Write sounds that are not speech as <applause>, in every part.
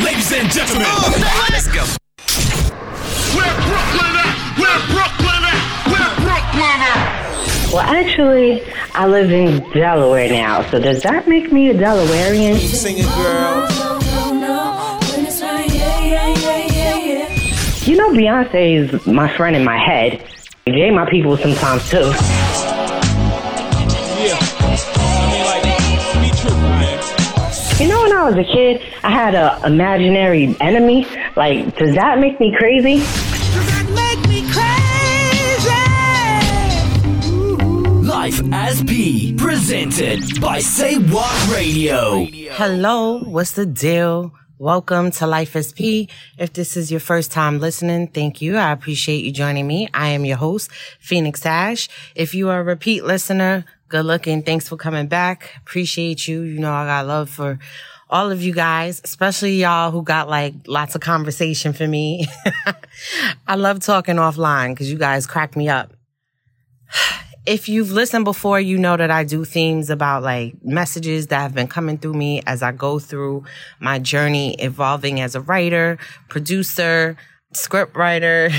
Ladies and gentlemen, let's go. Where Brooklyn at? Where Brooklyn at? Where Brooklyn at? Well, actually, I live in Delaware now, so does that make me a Delawarean? Singing girl. You know, Beyonce is my friend in my head. Jay, my people sometimes too. I was a kid, I had an imaginary enemy. Like, does that make me crazy? Life as P, presented by Say What Radio. Hello, what's the deal? Welcome to Life as P. If this is your first time listening, thank you. I appreciate you joining me. I am your host, Phoenix Ash. If you are a repeat listener, good looking. Thanks for coming back. Appreciate you. You know, I got love for all of you guys, especially y'all who got like lots of conversation for me. <laughs> I love talking offline because you guys crack me up <sighs> if you've listened before, you know that I do themes about like messages that have been coming through me as I go through my journey evolving as a writer, producer, script writer,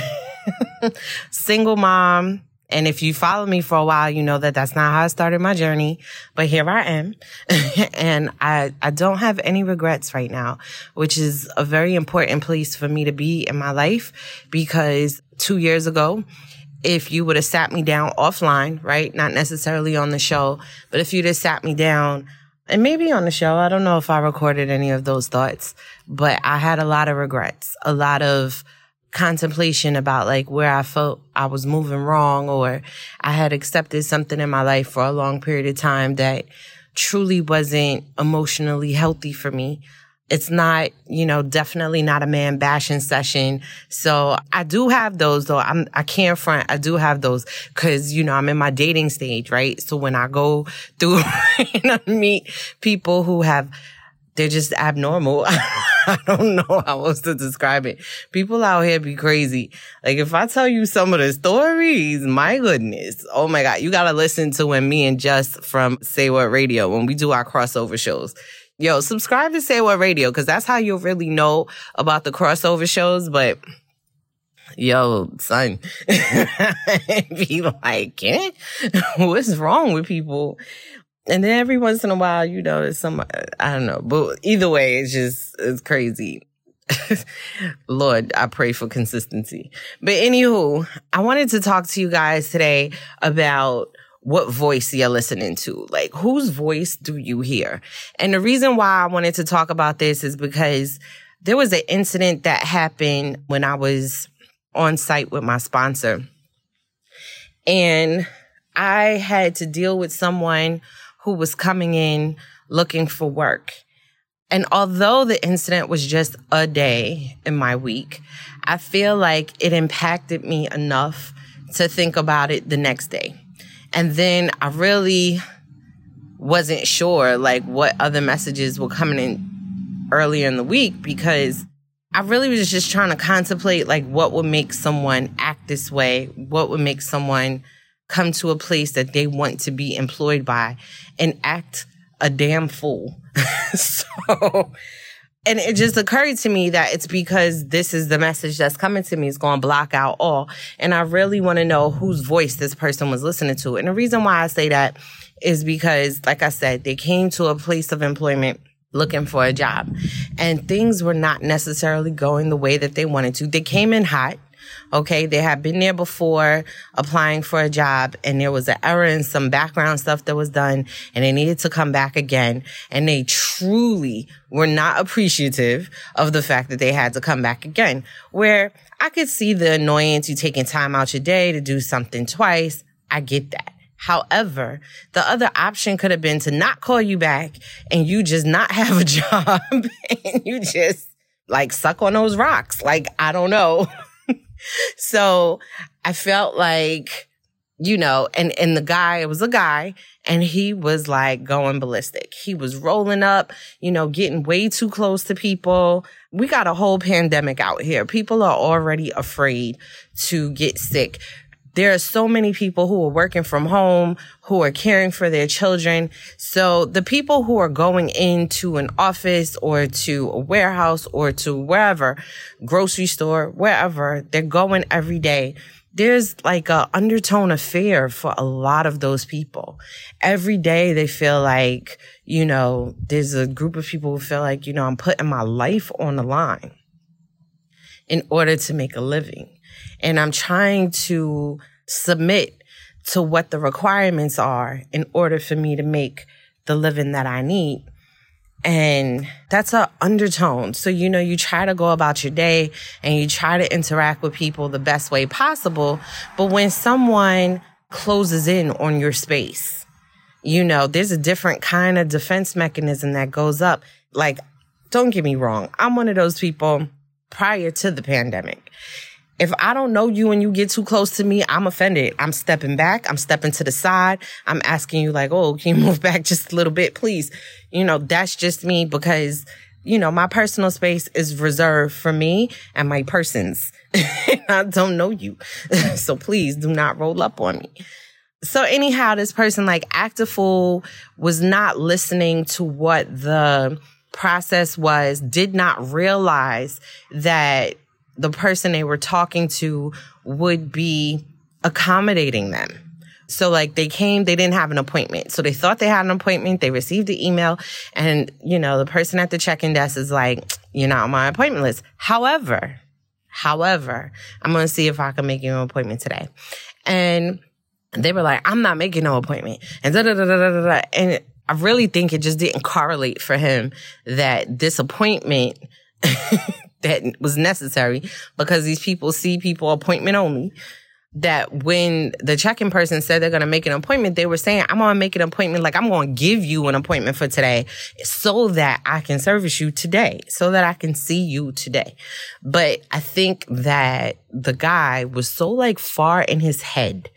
<laughs> single mom. And if you follow me for a while, you know that that's not how I started my journey, but here I am. <laughs> and I, I don't have any regrets right now, which is a very important place for me to be in my life because two years ago, if you would have sat me down offline, right? Not necessarily on the show, but if you'd have sat me down and maybe on the show, I don't know if I recorded any of those thoughts, but I had a lot of regrets, a lot of contemplation about like where I felt I was moving wrong or I had accepted something in my life for a long period of time that truly wasn't emotionally healthy for me it's not, you know, definitely not a man bashing session. So I do have those though. I'm, I can't front. I do have those because, you know, I'm in my dating stage, right? So when I go through <laughs> and I meet people who have, they're just abnormal. <laughs> <laughs> I don't know how else to describe it. People out here be crazy. Like if I tell you some of the stories, my goodness. Oh my God. You got to listen to when me and Just from Say What Radio, when we do our crossover shows Yo, subscribe to Say What Radio because that's how you'll really know about the crossover shows. But yo, son, <laughs> be like, eh? <laughs> what's wrong with people? And then every once in a while, you know, there's some, I don't know, but either way, it's just, it's crazy. <laughs> Lord, I pray for consistency. But anywho, I wanted to talk to you guys today about what voice you're listening to. Like, whose voice do you hear? And the reason why I wanted to talk about this is because there was an incident that happened when I was on site with my sponsor. And I had to deal with someone who was coming in looking for work. And although the incident was just a day in my week, I feel like it impacted me enough to think about it the next day. And then I really wasn't sure like what other messages were coming in earlier in the week because I really was just trying to contemplate like what would make someone act this way, what would make someone come to a place that they want to be employed by and act a damn fool. <laughs> so and it just occurred to me that it's because this is the message that's coming to me. It's going to block out all. And I really want to know whose voice this person was listening to. And the reason why I say that is because, like I said, they came to a place of employment looking for a job and things were not necessarily going the way that they wanted to. They came in hot. Okay. They had been there before applying for a job and there was an error in some background stuff that was done and they needed to come back again. And they truly were not appreciative of the fact that they had to come back again. Where I could see the annoyance you taking time out your day to do something twice. I get that. However, the other option could have been to not call you back and you just not <laughs> have a job and you just like suck on those rocks. Like, I don't know. <laughs> so I felt like, you know, and, and the guy, it was a guy and he was like going ballistic. He was rolling up, you know, getting way too close to people. We got a whole pandemic out here. People are already afraid to get sick there are so many people who are working from home, who are caring for their children. So the people who are going into an office or to a warehouse or to wherever, grocery store, wherever, they're going every day. There's like a undertone of fear for a lot of those people. Every day they feel like, you know, there's a group of people who feel like, you know, I'm putting my life on the line in order to make a living and I'm trying to submit to what the requirements are in order for me to make the living that I need. And that's a undertone. So, you know, you try to go about your day and you try to interact with people the best way possible. But when someone closes in on your space, you know, there's a different kind of defense mechanism that goes up. Like, don't get me wrong. I'm one of those people prior to the pandemic. If I don't know you and you get too close to me, I'm offended. I'm stepping back. I'm stepping to the side. I'm asking you like, Oh, can you <laughs> move back just a little bit, please? You know, that's just me because, you know, my personal space is reserved for me and my persons. <laughs> I don't know you. <laughs> so please do not roll up on me. So anyhow, this person like act a fool was not listening to what the process was, did not realize that the person they were talking to would be accommodating them. So like they came, they didn't have an appointment. So they thought they had an appointment. They received the email and, you know, the person at the check-in desk is like, you're not on my appointment list. However, however, I'm going to see if I can make you an appointment today. And they were like, I'm not making no appointment. And da da da da da da. And I really think it just didn't correlate for him that disappointment <laughs> that was necessary because these people see people appointment only. That when the check-in person said they're going to make an appointment, they were saying, I'm going to make an appointment. Like I'm going to give you an appointment for today so that I can service you today, so that I can see you today. But I think that the guy was so like far in his head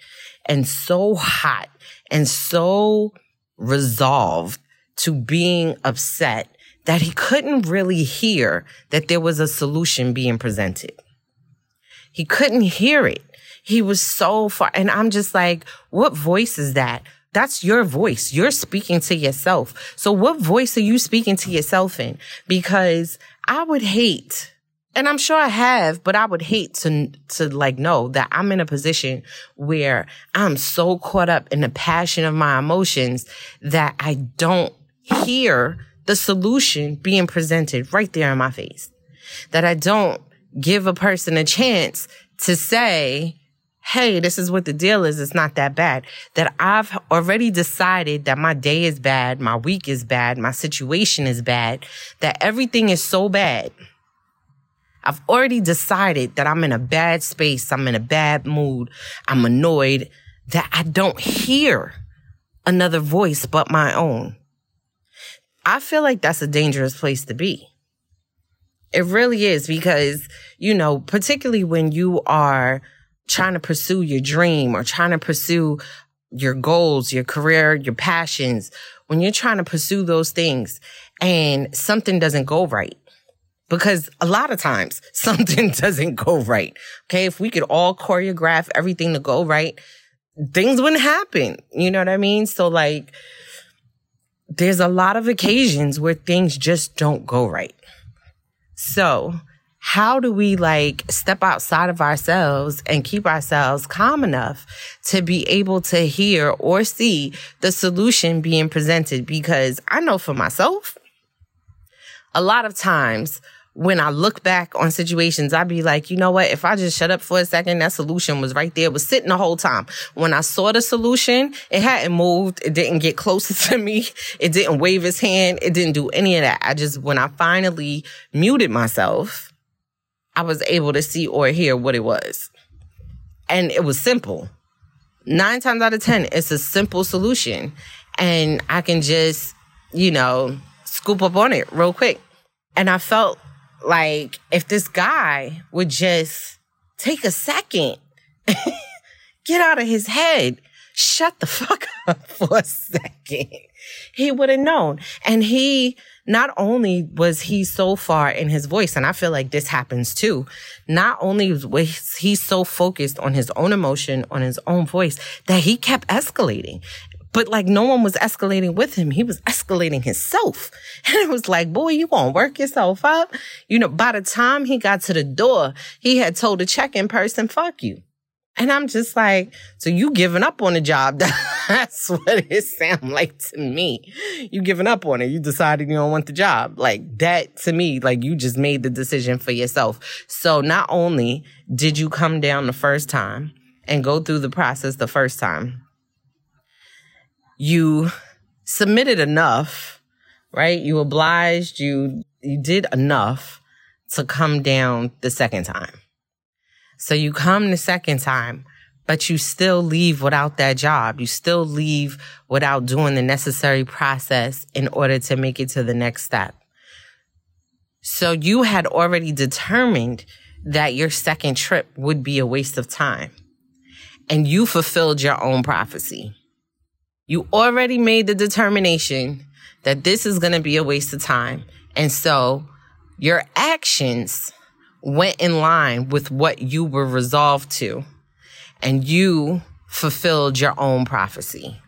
and so hot and so resolved to being upset that he couldn't really hear that there was a solution being presented. He couldn't hear it. He was so far. And I'm just like, what voice is that? That's your voice. You're speaking to yourself. So what voice are you speaking to yourself in? Because I would hate, and I'm sure I have, but I would hate to, to like know that I'm in a position where I'm so caught up in the passion of my emotions that I don't hear the solution being presented right there in my face. That I don't give a person a chance to say, Hey, this is what the deal is. It's not that bad. That I've already decided that my day is bad. My week is bad. My situation is bad. That everything is so bad. I've already decided that I'm in a bad space. I'm in a bad mood. I'm annoyed that I don't hear another voice but my own. I feel like that's a dangerous place to be. It really is because, you know, particularly when you are trying to pursue your dream or trying to pursue your goals, your career, your passions, when you're trying to pursue those things and something doesn't go right. Because a lot of times <laughs> something doesn't go right. Okay. If we could all choreograph everything to go right, things wouldn't happen. You know what I mean? So like, there's a lot of occasions where things just don't go right. So, how do we like step outside of ourselves and keep ourselves calm enough to be able to hear or see the solution being presented? Because I know for myself, a lot of times when I look back on situations, I'd be like, you know what? If I just shut up for a second, that solution was right there. It was sitting the whole time. When I saw the solution, it hadn't moved. It didn't get closer <laughs> to me. It didn't wave his hand. It didn't do any of that. I just, when I finally muted myself, I was able to see or hear what it was. And it was simple. Nine times out of 10, it's a simple solution. And I can just, you know, scoop up on it real quick. And I felt like if this guy would just take a second, <laughs> get out of his head, shut the fuck <laughs> up for a second, he would have known. And he not only was he so far in his voice, and I feel like this happens too, not only was he so focused on his own emotion, on his own voice, that he kept escalating. But like no one was escalating with him. He was escalating himself. <laughs> And it was like, boy, you gonna work yourself up. You know, by the time he got to the door, he had told the check-in person, fuck you. And I'm just like, so you giving up on the job. <laughs> That's what it sounds like to me. You giving up on it. You decided you don't want the job. Like that to me, like you just made the decision for yourself. So not only did you come down the first time and go through the process the first time, you submitted enough, right? You obliged, you, you did enough to come down the second time. So you come the second time, but you still leave without that job. You still leave without doing the necessary process in order to make it to the next step. So you had already determined that your second trip would be a waste of time and you fulfilled your own prophecy. You already made the determination that this is going to be a waste of time. And so your actions went in line with what you were resolved to, and you fulfilled your own prophecy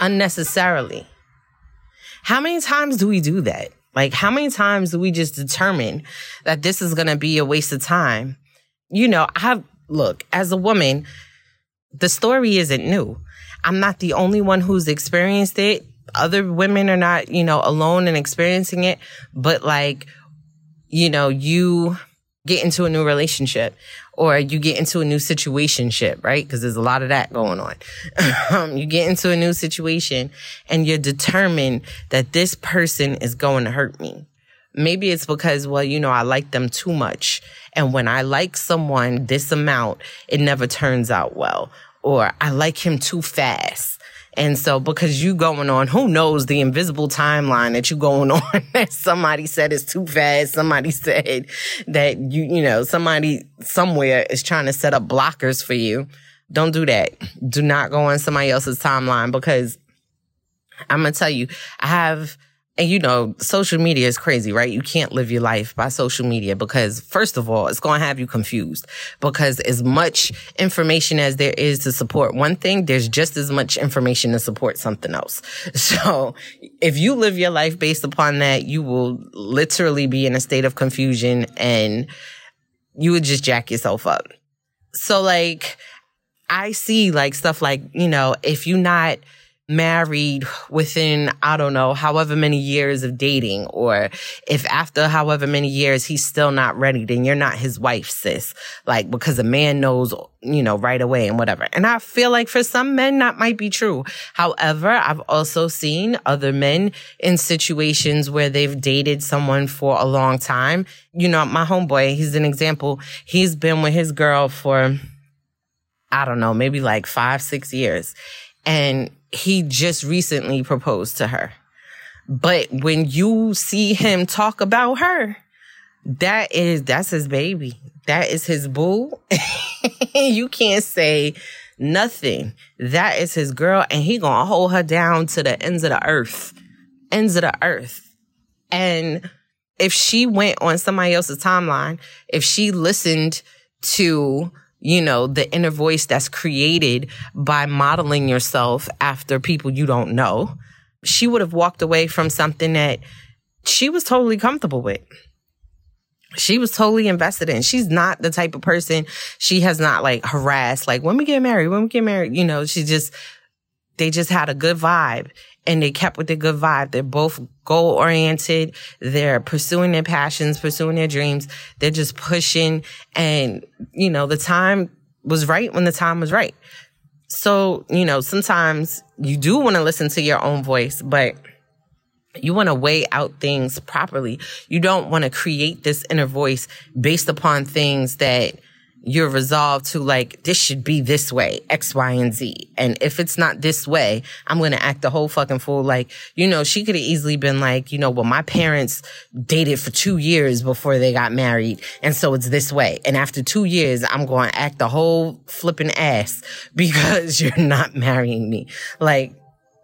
unnecessarily. How many times do we do that? Like, how many times do we just determine that this is going to be a waste of time? You know, I look, as a woman, the story isn't new. I'm not the only one who's experienced it. Other women are not, you know, alone in experiencing it, but like, you know, you get into a new relationship or you get into a new situationship, right? Because there's a lot of that going on. <laughs> um, you get into a new situation and you're determined that this person is going to hurt me. Maybe it's because, well, you know, I like them too much. And when I like someone this amount, it never turns out well. Or I like him too fast. And so because you going on, who knows the invisible timeline that you going <laughs> on that somebody said is too fast. Somebody said that you, you know, somebody somewhere is trying to set up blockers for you. Don't do that. Do not go on somebody else's timeline because I'm going to tell you, I have and you know, social media is crazy, right? You can't live your life by social media because first of all, it's going to have you confused because as much information as there is to support one thing, there's just as much information to support something else. <laughs> So if you live your life based upon that, you will literally be in a state of confusion and you would just jack yourself up. So like, I see like stuff like, you know, if you're not, married within, I don't know, however many years of dating, or if after however many years he's still not ready, then you're not his wife, sis. Like, because a man knows, you know, right away and whatever. And I feel like for some men that might be true. However, I've also seen other men in situations where they've dated someone for a long time. You know, my homeboy, he's an example. He's been with his girl for, I don't know, maybe like five, six years. And he just recently proposed to her. But when you see him talk about her, that is, that's his baby. That is his boo. <laughs> you can't say nothing. That is his girl and he gonna hold her down to the ends of the earth. Ends of the earth. And if she went on somebody else's timeline, if she listened to you know, the inner voice that's created by modeling yourself after people you don't know, she would have walked away from something that she was totally comfortable with. She was totally invested in. She's not the type of person she has not like harassed, like when we get married, when we get married, you know, she just, they just had a good vibe and they kept with the good vibe. They're both goal oriented. They're pursuing their passions, pursuing their dreams. They're just pushing. And, you know, the time was right when the time was right. So, you know, sometimes you do want to listen to your own voice, but you want to weigh out things properly. You don't want to create this inner voice based upon things that you're resolved to like, this should be this way, X, Y, and Z. And if it's not this way, I'm going to act the whole fucking fool. Like, you know, she could have easily been like, you know, well, my parents dated for two years before they got married. And so it's this way. And after two years, I'm going to act the whole flipping ass <laughs> because you're not marrying me. Like,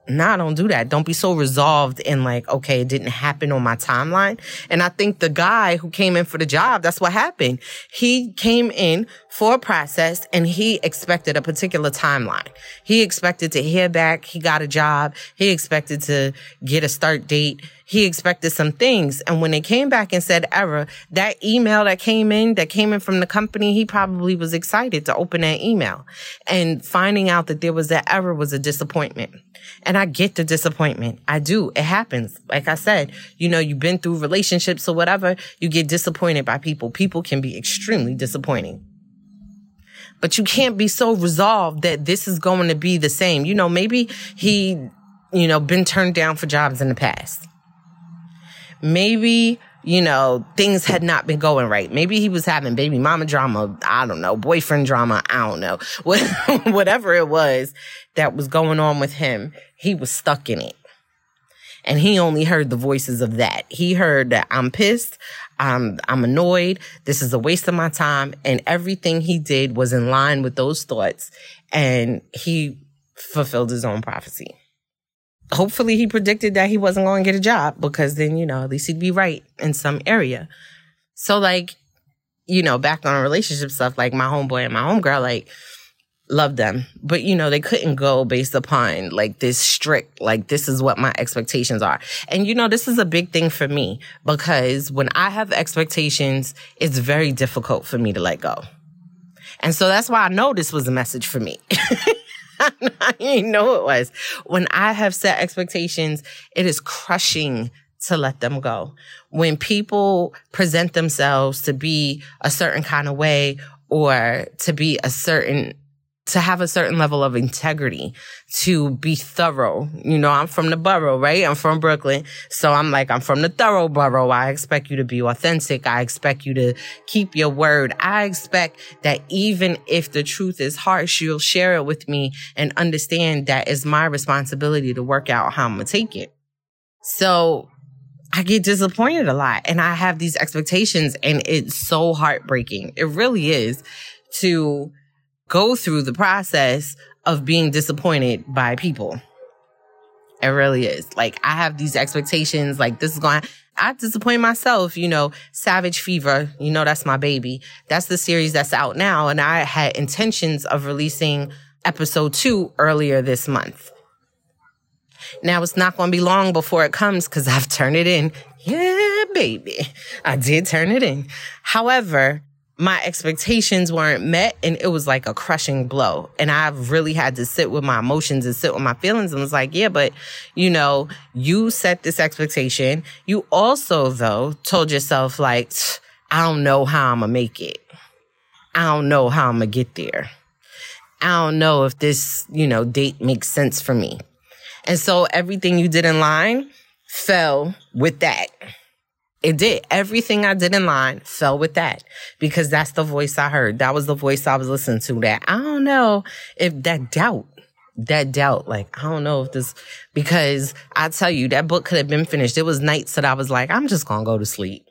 nah, don't do that. Don't be so resolved in like, okay, it didn't happen on my timeline. And I think the guy who came in for the job, that's what happened. He came in for a process and he expected a particular timeline. He expected to hear back. He got a job. He expected to get a start date. He expected some things. And when they came back and said error, that email that came in, that came in from the company, he probably was excited to open that email. And finding out that there was that error was a disappointment. And I get the disappointment. I do. It happens. Like I said, you know, you've been through relationships or whatever, you get disappointed by people. People can be extremely disappointing. But you can't be so resolved that this is going to be the same. You know, maybe he, you know, been turned down for jobs in the past. Maybe you know, things had not been going right. Maybe he was having baby mama drama. I don't know, boyfriend drama. I don't know. <laughs> Whatever it was that was going on with him, he was stuck in it. And he only heard the voices of that. He heard that I'm pissed. I'm, I'm annoyed. This is a waste of my time. And everything he did was in line with those thoughts. And he fulfilled his own prophecy hopefully he predicted that he wasn't going to get a job because then, you know, at least he'd be right in some area. So like, you know, back on relationship stuff, like my homeboy and my homegirl, like, loved them. But, you know, they couldn't go based upon like this strict, like, this is what my expectations are. And, you know, this is a big thing for me because when I have expectations, it's very difficult for me to let go. And so that's why I know this was a message for me. <laughs> <laughs> I didn't know it was. When I have set expectations, it is crushing to let them go. When people present themselves to be a certain kind of way or to be a certain to have a certain level of integrity, to be thorough. You know, I'm from the borough, right? I'm from Brooklyn. So I'm like, I'm from the thorough borough. I expect you to be authentic. I expect you to keep your word. I expect that even if the truth is harsh, you'll share it with me and understand that it's my responsibility to work out how I'm going to take it. So I get disappointed a lot and I have these expectations and it's so heartbreaking. It really is to go through the process of being disappointed by people. It really is. Like I have these expectations, like this is going I disappoint myself, you know, Savage Fever, you know, that's my baby. That's the series that's out now. And I had intentions of releasing episode two earlier this month. Now it's not going to be long before it comes because I've turned it in. Yeah, baby. I did turn it in. However, my expectations weren't met and it was like a crushing blow. And I've really had to sit with my emotions and sit with my feelings and was like, yeah, but you know, you set this expectation. You also though told yourself like, I don't know how I'm gonna make it. I don't know how I'm gonna get there. I don't know if this, you know, date makes sense for me. And so everything you did in line fell with that. It did. Everything I did in line fell with that because that's the voice I heard. That was the voice I was listening to. That I don't know if that doubt, that doubt, like, I don't know if this, because I tell you, that book could have been finished. It was nights that I was like, I'm just going to go to sleep.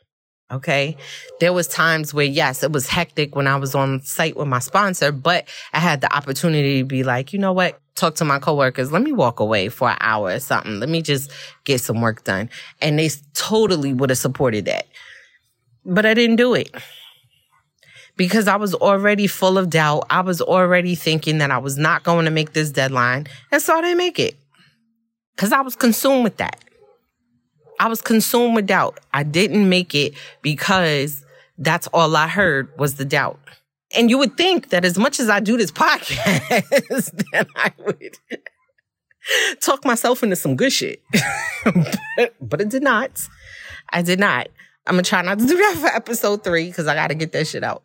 Okay. There was times where, yes, it was hectic when I was on site with my sponsor, but I had the opportunity to be like, you know what? Talk to my coworkers. Let me walk away for an hour or something. Let me just get some work done. And they totally would have supported that. But I didn't do it because I was already full of doubt. I was already thinking that I was not going to make this deadline. And so I didn't make it because I was consumed with that. I was consumed with doubt. I didn't make it because that's all I heard was the doubt. And you would think that as much as I do this podcast, <laughs> that I would <laughs> talk myself into some good shit. <laughs> but, it did not. I did not. I'm gonna try not to do that for episode three because I gotta get that shit out.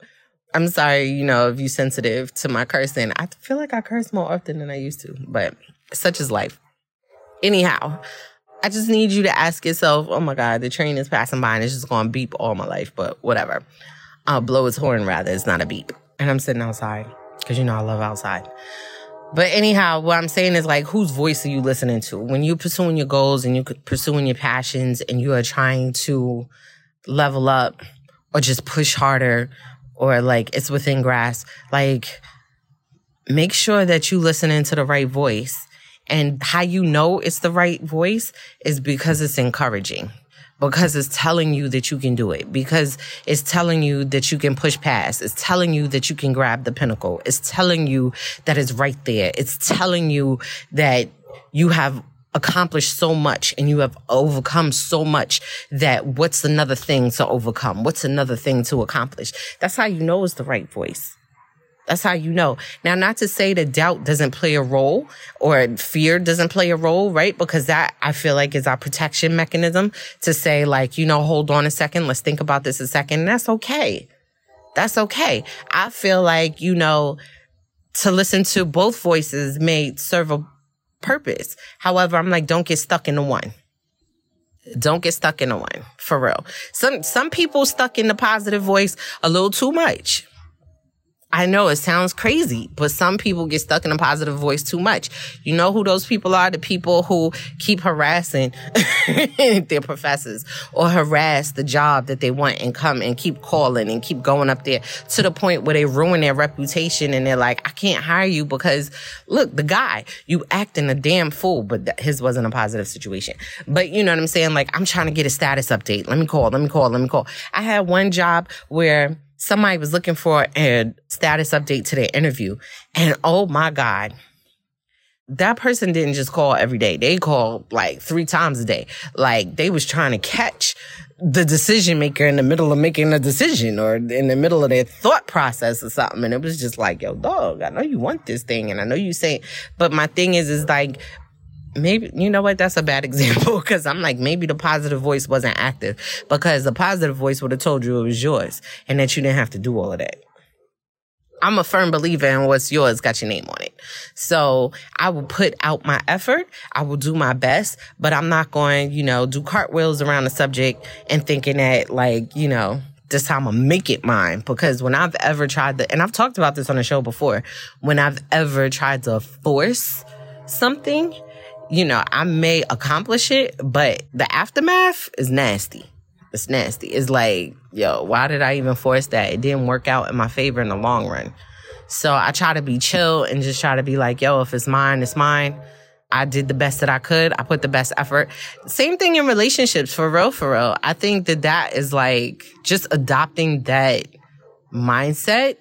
I'm sorry, you know, if you're sensitive to my cursing. I feel like I curse more often than I used to, but such is life. Anyhow, I just need you to ask yourself, oh my God, the train is passing by and it's just to beep all my life, but whatever. I'll blow its horn rather. It's not a beep. And I'm sitting outside because you know I love outside. But anyhow, what I'm saying is like, whose voice are you listening to? When you're pursuing your goals and you're pursuing your passions and you are trying to level up or just push harder or like it's within grasp, like make sure that you listening to the right voice And how you know it's the right voice is because it's encouraging because it's telling you that you can do it, because it's telling you that you can push past, it's telling you that you can grab the pinnacle, it's telling you that it's right there, it's telling you that you have accomplished so much and you have overcome so much that what's another thing to overcome? What's another thing to accomplish? That's how you know it's the right voice. That's how you know. Now, not to say that doubt doesn't play a role or fear doesn't play a role, right? Because that I feel like is our protection mechanism to say, like, you know, hold on a second, let's think about this a second. And that's okay. That's okay. I feel like, you know, to listen to both voices may serve a purpose. However, I'm like, don't get stuck in the one. Don't get stuck in the one for real. Some some people stuck in the positive voice a little too much. I know it sounds crazy, but some people get stuck in a positive voice too much. You know who those people are? The people who keep harassing <laughs> their professors or harass the job that they want and come and keep calling and keep going up there to the point where they ruin their reputation and they're like, I can't hire you because look, the guy, you acting a damn fool, but th- his wasn't a positive situation. But you know what I'm saying? Like, I'm trying to get a status update. Let me call, let me call, let me call. I had one job where somebody was looking for a status update to their interview. And oh my God, that person didn't just call every day. They called like three times a day. Like they was trying to catch the decision maker in the middle of making a decision or in the middle of their thought process or something. And it was just like, yo, dog, I know you want this thing and I know you say, but my thing is, is like, maybe you know what? That's a bad <laughs> example because i'm like maybe the positive voice wasn't active because the positive voice would have told you it was yours and that you didn't have to do all of that. I'm a firm believer in what's yours got your name on it. So i will put out my effort i will do my best but i'm not going you know do cartwheels around the subject and thinking that like you know this time I'm gonna make it mine because when I've ever tried to, and I've talked about this on the show before, when I've ever tried to force something, you know, I may accomplish it, but the aftermath is nasty. It's nasty. It's like, yo, why did I even force that? It didn't work out in my favor in the long run. So I try to be chill and just try to be like, yo, if it's mine, it's mine. I did the best that I could. I put the best effort. Same thing in relationships, for real, for real. I think that that is like just adopting that mindset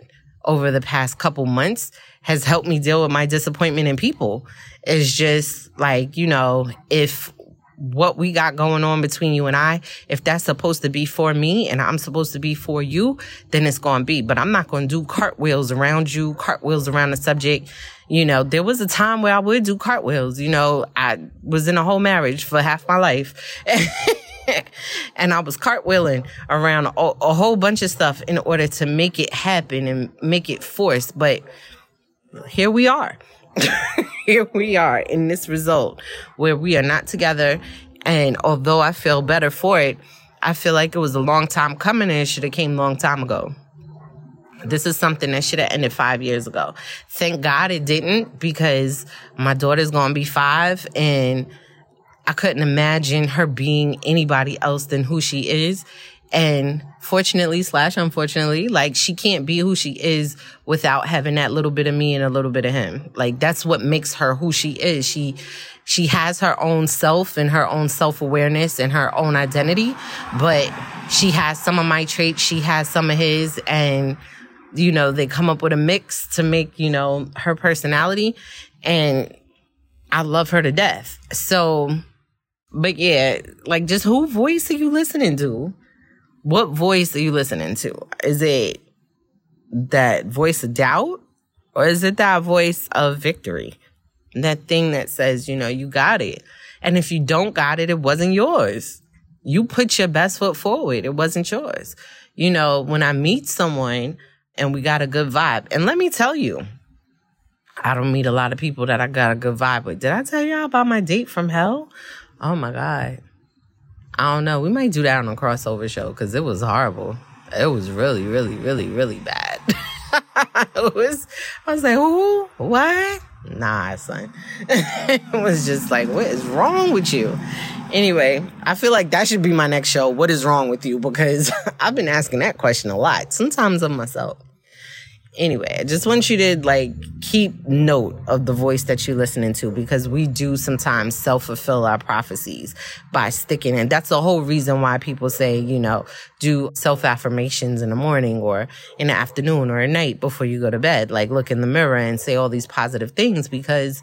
over the past couple months has helped me deal with my disappointment in people. Is just like, you know, if what we got going on between you and I, if that's supposed to be for me and I'm supposed to be for you, then it's going to be. But I'm not going to do cartwheels around you, cartwheels around the subject. You know, there was a time where I would do cartwheels. You know, I was in a whole marriage for half my life. <laughs> and I was cartwheeling around a, a whole bunch of stuff in order to make it happen and make it force. But here we are. <laughs> here we are in this result where we are not together. And although I feel better for it, I feel like it was a long time coming and it should have came a long time ago. This is something that should have ended five years ago. Thank God it didn't because my daughter's gonna be five and I couldn't imagine her being anybody else than who she is. And fortunately slash unfortunately, like she can't be who she is without having that little bit of me and a little bit of him. Like that's what makes her who she is. She, she has her own self and her own self awareness and her own identity, but she has some of my traits. She has some of his and, you know, they come up with a mix to make, you know, her personality. And I love her to death. So, but yeah, like just who voice are you listening to? What voice are you listening to? Is it that voice of doubt or is it that voice of victory? That thing that says, you know, you got it. And if you don't got it, it wasn't yours. You put your best foot forward. It wasn't yours. You know, when I meet someone and we got a good vibe, and let me tell you, I don't meet a lot of people that I got a good vibe with. Did I tell y'all about my date from hell? Oh my God. I don't know. We might do that on a crossover show because it was horrible. It was really, really, really, really bad. <laughs> was, I was like, who? What? Nah, son. <laughs> it was just like, what is wrong with you? Anyway, I feel like that should be my next show. What is wrong with you? Because <laughs> I've been asking that question a lot, sometimes of myself. Anyway, I just want you to like keep note of the voice that you're listening to because we do sometimes self fulfill our prophecies by sticking in. That's the whole reason why people say, you know, do self affirmations in the morning or in the afternoon or at night before you go to bed. Like look in the mirror and say all these positive things because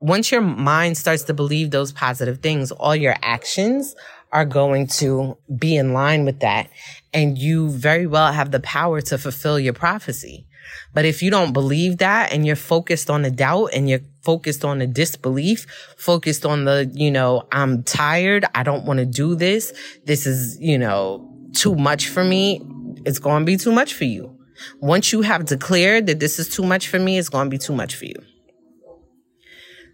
once your mind starts to believe those positive things, all your actions are going to be in line with that. And you very well have the power to fulfill your prophecy. But if you don't believe that and you're focused on the doubt and you're focused on the disbelief, focused on the, you know, I'm tired. I don't want to do this. This is, you know, too much for me. It's going to be too much for you. Once you have declared that this is too much for me, it's going to be too much for you.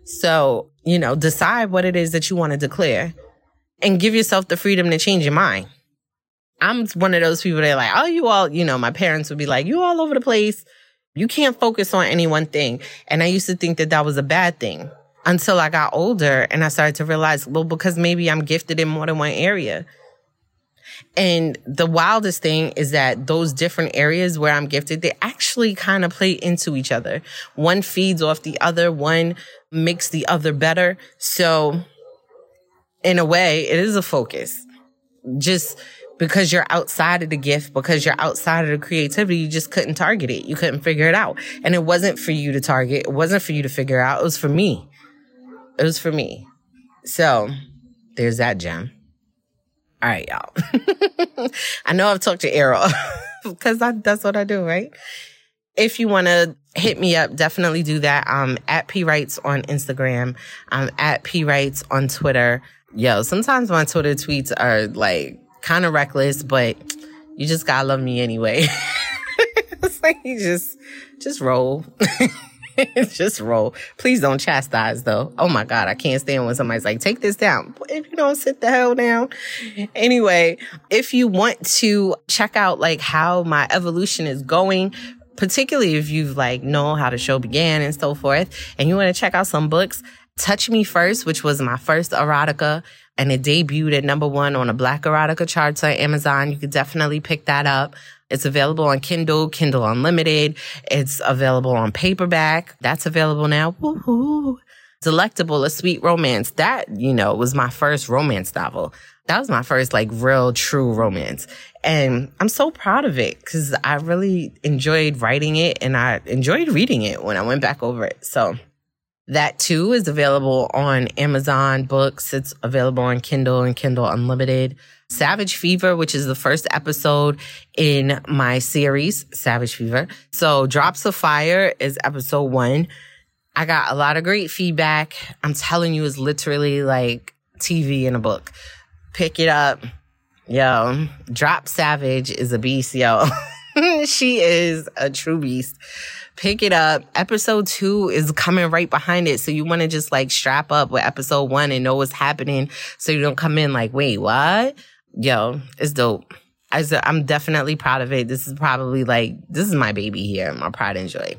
So, you know, decide what it is that you want to declare and give yourself the freedom to change your mind. I'm one of those people that like, oh, you all, you know, my parents would be like, you all over the place. You can't focus on any one thing. And I used to think that that was a bad thing until I got older and I started to realize, well, because maybe I'm gifted in more than one area. And the wildest thing is that those different areas where I'm gifted, they actually kind of play into each other. One feeds off the other, one makes the other better. So in a way, it is a focus. Just because you're outside of the gift, because you're outside of the creativity, you just couldn't target it. You couldn't figure it out. And it wasn't for you to target. It wasn't for you to figure out. It was for me. It was for me. So there's that gem. All right, y'all. <laughs> I know I've talked to Errol <laughs> because that's what I do, right? If you want to hit me up, definitely do that. Um, at P Writes on Instagram. I'm at P Writes on Twitter. Yo, sometimes my Twitter tweets are like kind of reckless, but you just gotta love me anyway. <laughs> it's like you just, just roll. <laughs> just roll. Please don't chastise though. Oh my God, I can't stand when somebody's like, take this down. If you don't sit the hell down. Anyway, if you want to check out like how my evolution is going, particularly if you've like know how the show began and so forth, and you want to check out some books, Touch Me First, which was my first erotica, and it debuted at number one on a Black erotica charts on Amazon. You could definitely pick that up. It's available on Kindle, Kindle Unlimited. It's available on paperback. That's available now. Woo-hoo. Delectable, a sweet romance. That, you know, was my first romance novel. That was my first like real true romance. And I'm so proud of it because I really enjoyed writing it and I enjoyed reading it when I went back over it. So that too is available on Amazon books. It's available on Kindle and Kindle Unlimited. Savage Fever, which is the first episode in my series, Savage Fever. So Drops of Fire is episode one. I got a lot of great feedback. I'm telling you, it's literally like TV in a book. Pick it up. Yo, Drop Savage is a beast, yo. <laughs> she is a true beast. Pick it up. Episode two is coming right behind it. So you want to just like strap up with episode one and know what's happening. So you don't come in like, wait, what? Yo, it's dope. I, I'm definitely proud of it. This is probably like, this is my baby here, my pride and joy.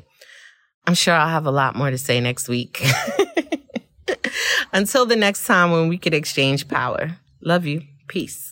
I'm sure I'll have a lot more to say next week. <laughs> Until the next time when we could exchange power. Love you. Peace.